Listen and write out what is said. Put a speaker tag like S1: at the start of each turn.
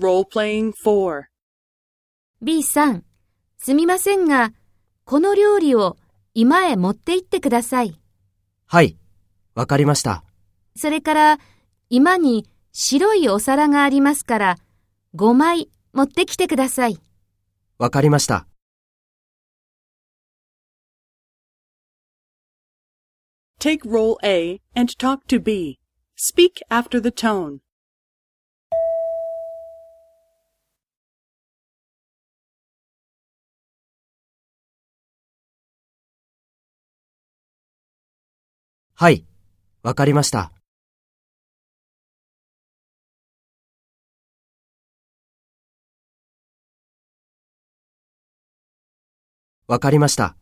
S1: Role-playing 4.
S2: B さん、すみませんが、この料理を居間へ持って行ってください。
S3: はい、わかりました。
S2: それから、居間に白いお皿がありますから、5枚持ってきてください。
S3: わかりました。
S1: Take role A and talk to B. Speak after the tone.
S3: はい、わかりました。わかりました。